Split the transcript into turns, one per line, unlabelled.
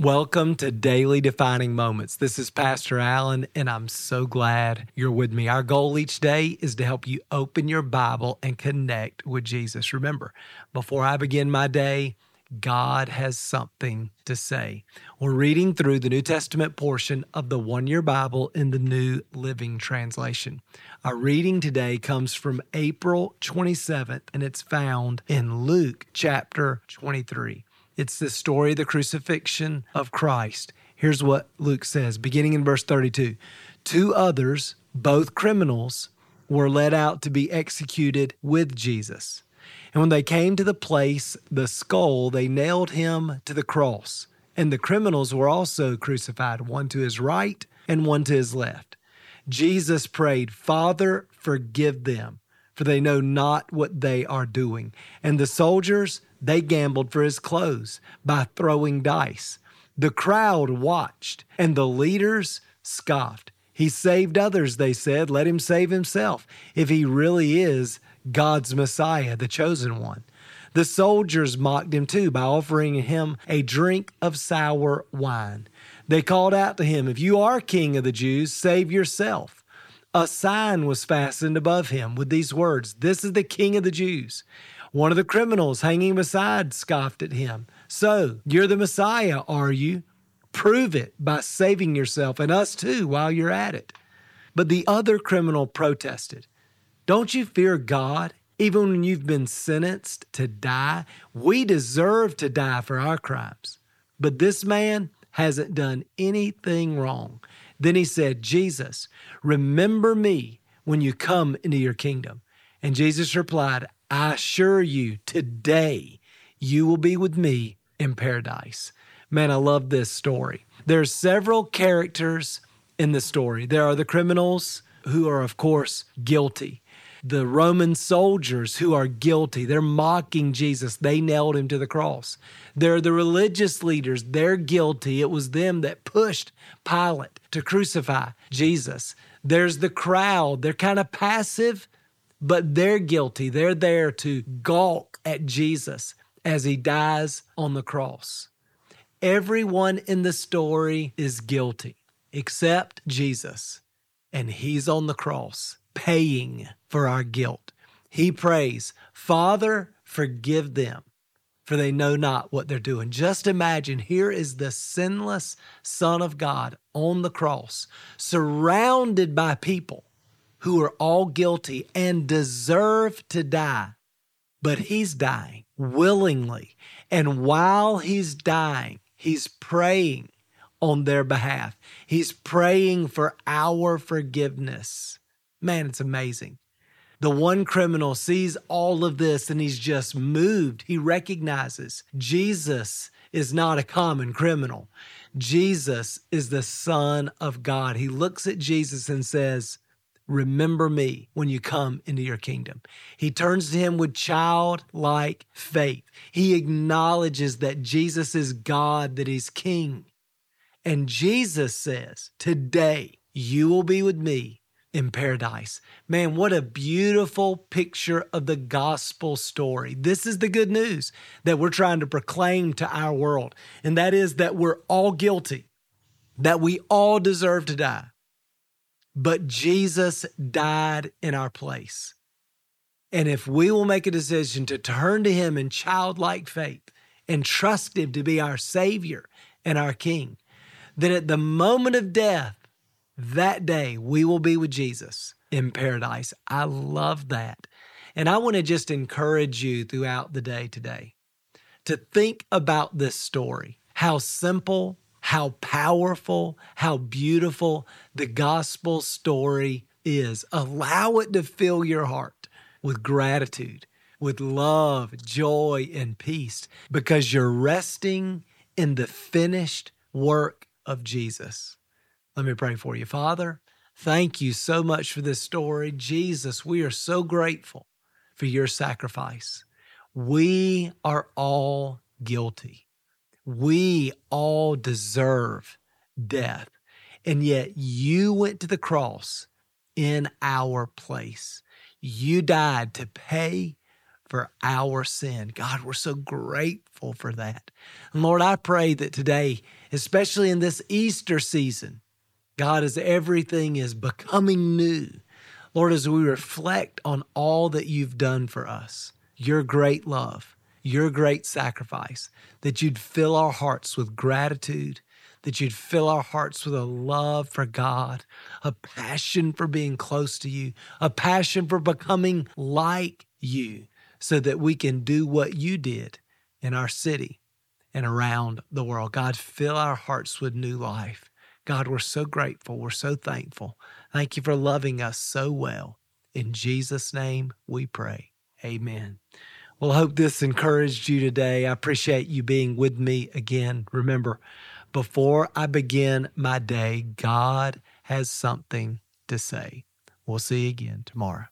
Welcome to Daily Defining Moments. This is Pastor Allen, and I'm so glad you're with me. Our goal each day is to help you open your Bible and connect with Jesus. Remember, before I begin my day, God has something to say. We're reading through the New Testament portion of the One Year Bible in the New Living Translation. Our reading today comes from April 27th, and it's found in Luke chapter 23. It's the story of the crucifixion of Christ. Here's what Luke says, beginning in verse 32. Two others, both criminals, were led out to be executed with Jesus. And when they came to the place, the skull, they nailed him to the cross. And the criminals were also crucified, one to his right and one to his left. Jesus prayed, Father, forgive them, for they know not what they are doing. And the soldiers, they gambled for his clothes by throwing dice. The crowd watched, and the leaders scoffed. He saved others, they said. Let him save himself if he really is God's Messiah, the chosen one. The soldiers mocked him too by offering him a drink of sour wine. They called out to him, If you are king of the Jews, save yourself. A sign was fastened above him with these words This is the king of the Jews. One of the criminals hanging beside scoffed at him. So, you're the Messiah, are you? Prove it by saving yourself and us too while you're at it. But the other criminal protested. Don't you fear God? Even when you've been sentenced to die, we deserve to die for our crimes. But this man hasn't done anything wrong. Then he said, Jesus, remember me when you come into your kingdom. And Jesus replied, I assure you, today you will be with me in paradise. Man, I love this story. There are several characters in the story. There are the criminals who are, of course, guilty. The Roman soldiers who are guilty. They're mocking Jesus. They nailed him to the cross. There are the religious leaders. They're guilty. It was them that pushed Pilate to crucify Jesus. There's the crowd. They're kind of passive but they're guilty. They're there to gawk at Jesus as he dies on the cross. Everyone in the story is guilty except Jesus, and he's on the cross paying for our guilt. He prays, Father, forgive them, for they know not what they're doing. Just imagine here is the sinless Son of God on the cross, surrounded by people who are all guilty and deserve to die. But he's dying willingly. And while he's dying, he's praying on their behalf. He's praying for our forgiveness. Man, it's amazing. The one criminal sees all of this and he's just moved. He recognizes Jesus is not a common criminal. Jesus is the Son of God. He looks at Jesus and says, Remember me when you come into your kingdom. He turns to him with childlike faith. He acknowledges that Jesus is God, that he's king. And Jesus says, Today you will be with me in paradise. Man, what a beautiful picture of the gospel story. This is the good news that we're trying to proclaim to our world, and that is that we're all guilty, that we all deserve to die but Jesus died in our place. And if we will make a decision to turn to Him in childlike faith and trust Him to be our Savior and our King, then at the moment of death, that day, we will be with Jesus in paradise. I love that. And I want to just encourage you throughout the day today to think about this story, how simple how powerful, how beautiful the gospel story is. Allow it to fill your heart with gratitude, with love, joy, and peace because you're resting in the finished work of Jesus. Let me pray for you. Father, thank you so much for this story. Jesus, we are so grateful for your sacrifice. We are all guilty. We all deserve death. And yet you went to the cross in our place. You died to pay for our sin. God, we're so grateful for that. And Lord, I pray that today, especially in this Easter season, God, as everything is becoming new, Lord, as we reflect on all that you've done for us, your great love, your great sacrifice, that you'd fill our hearts with gratitude, that you'd fill our hearts with a love for God, a passion for being close to you, a passion for becoming like you, so that we can do what you did in our city and around the world. God, fill our hearts with new life. God, we're so grateful. We're so thankful. Thank you for loving us so well. In Jesus' name we pray. Amen. Well, I hope this encouraged you today. I appreciate you being with me again. Remember, before I begin my day, God has something to say. We'll see you again tomorrow.